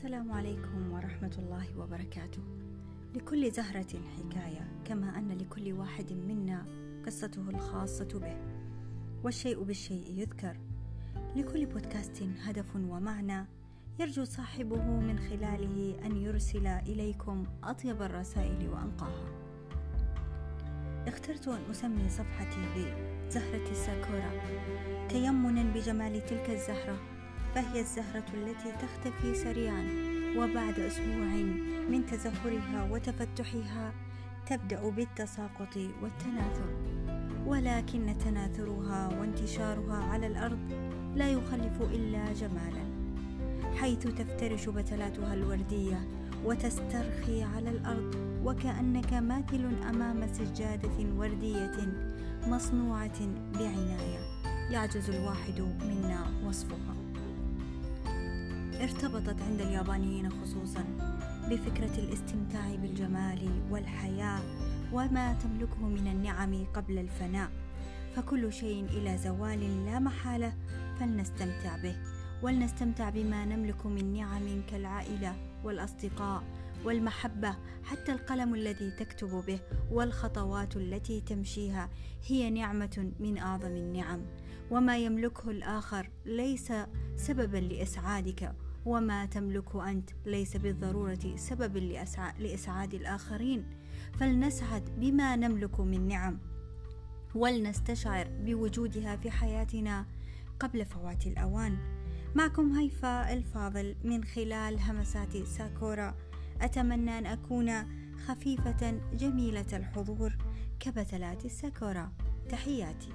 السلام عليكم ورحمة الله وبركاته. لكل زهرة حكاية، كما أن لكل واحد منا قصته الخاصة به. والشيء بالشيء يذكر. لكل بودكاست هدف ومعنى، يرجو صاحبه من خلاله أن يرسل إليكم أطيب الرسائل وأنقاها. اخترت أن أسمي صفحتي بزهرة الساكورا تيمنا بجمال تلك الزهرة فهي الزهرة التي تختفي سريعا وبعد أسبوع من تزهرها وتفتحها تبدأ بالتساقط والتناثر. ولكن تناثرها وانتشارها على الأرض لا يخلف إلا جمالا حيث تفترش بتلاتها الوردية وتسترخي على الأرض وكأنك ماثل أمام سجادة وردية مصنوعة بعناية يعجز الواحد منا وصفها. ارتبطت عند اليابانيين خصوصا بفكرة الاستمتاع بالجمال والحياة وما تملكه من النعم قبل الفناء فكل شيء إلى زوال لا محالة فلنستمتع به ولنستمتع بما نملك من نعم كالعائلة والأصدقاء والمحبة حتى القلم الذي تكتب به والخطوات التي تمشيها هي نعمة من أعظم النعم وما يملكه الآخر ليس سببا لإسعادك وما تملك أنت ليس بالضرورة سبب لإسعاد الآخرين. فلنسعد بما نملك من نعم ولنستشعر بوجودها في حياتنا قبل فوات الأوان. معكم هيفاء الفاضل من خلال همسات ساكورا. أتمنى أن أكون خفيفة جميلة الحضور. كبتلات الساكورا تحياتي.